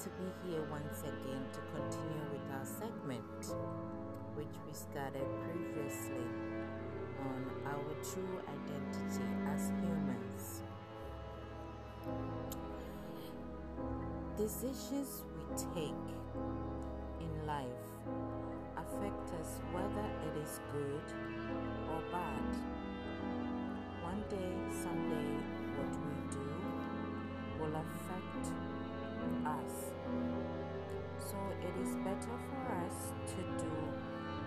to be here once again to continue with our segment, which we started previously on our true identity as humans. Decisions we take in life affect us whether it is good or bad. One day, someday, what we do will affect us. So it is better for us to do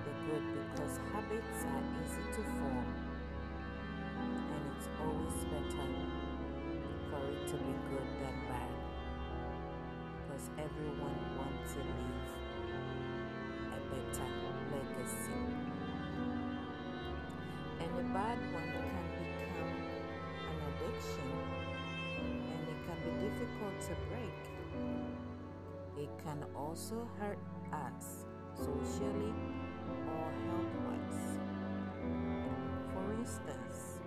the good because habits are easy to form and it's always better for it to be good than bad because everyone wants to leave a better legacy. And a bad one can become an addiction and it can be difficult to break. Can also hurt us socially or health wise. For instance,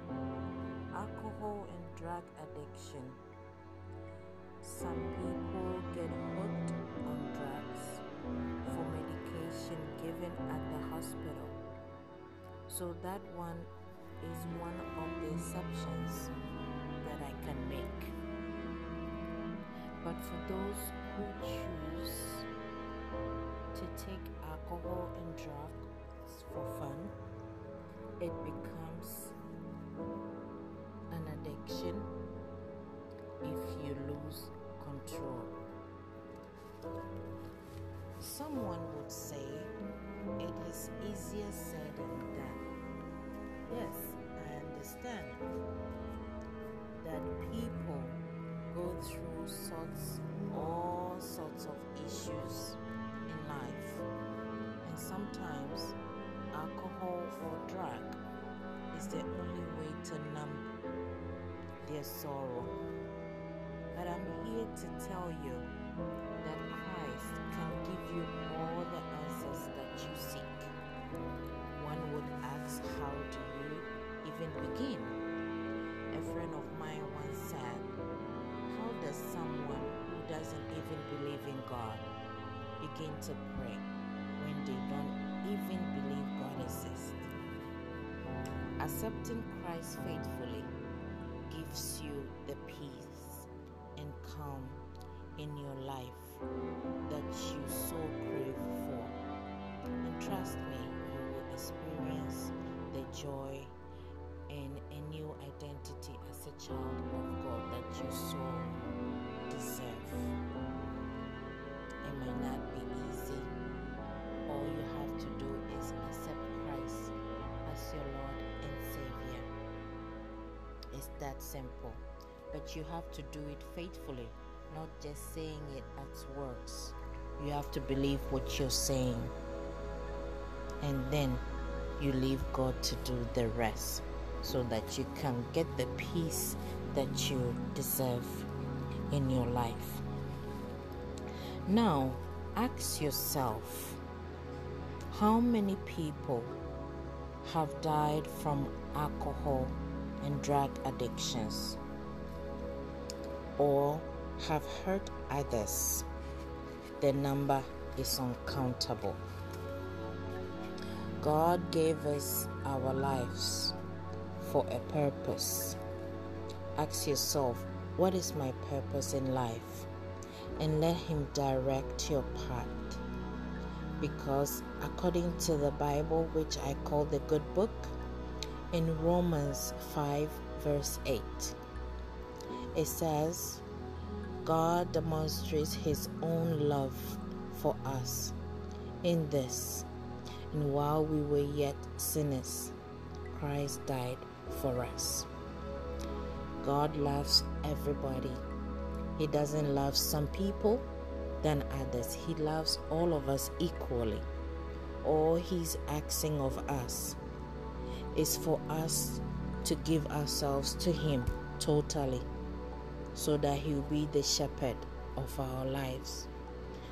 alcohol and drug addiction. Some people get hooked on drugs for medication given at the hospital. So that one is one of the exceptions that I can make. But for those who choose to take alcohol and drugs for fun, it becomes an addiction if you lose control. Someone would say it is easier said than done. Yes, I understand issues in life. And sometimes alcohol or drug is the only way to numb their sorrow. But i'm here to tell you that christ can give you all the answers that you seek. One would ask how do you even begin begin to pray when they don't even believe God exists? Accepting Christ faithfully gives you the peace and calm in your life that you so crave for. And trust me, you will experience the joy and a new identity as a child of God that you so deserve. It might not be that simple. But you have to do it faithfully, not just saying it as words. You have to believe what you're saying. And then you leave God to do the rest so that you can get the peace that you deserve in your life. Now, ask yourself how many people have died from alcohol and drug addictions or have hurt others? The number is uncountable. God gave us our lives for a purpose. Ask yourself, what is my purpose in life? And let Him direct your path. Because according to the Bible, which I call the good book, in Romans 5, verse 8, it says, God demonstrates His own love for us in this, and while we were yet sinners, Christ died for us. God loves everybody. He doesn't love some people than others. He loves all of us equally. All He's asking of us is for us to give ourselves to Him totally so that He will be the shepherd of our lives.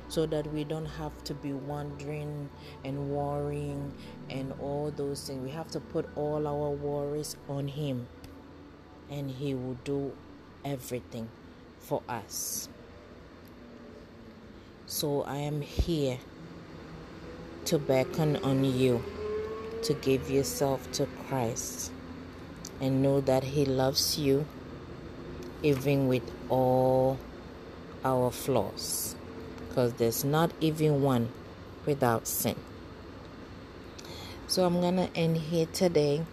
So that we don't have to be wondering and worrying and all those things. We have to put all our worries on Him, and He will do everything for us. So I am here to beckon on you to give yourself to Christ and know that He loves you even with all our flaws because there's not even one without sin. So I'm going to end here today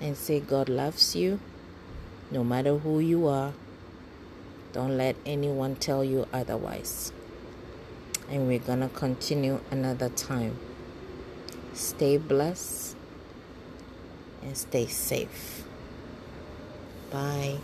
and say God loves you no matter who you are. Don't let anyone tell you otherwise. And we're going to continue another time. Stay blessed and stay safe. Bye.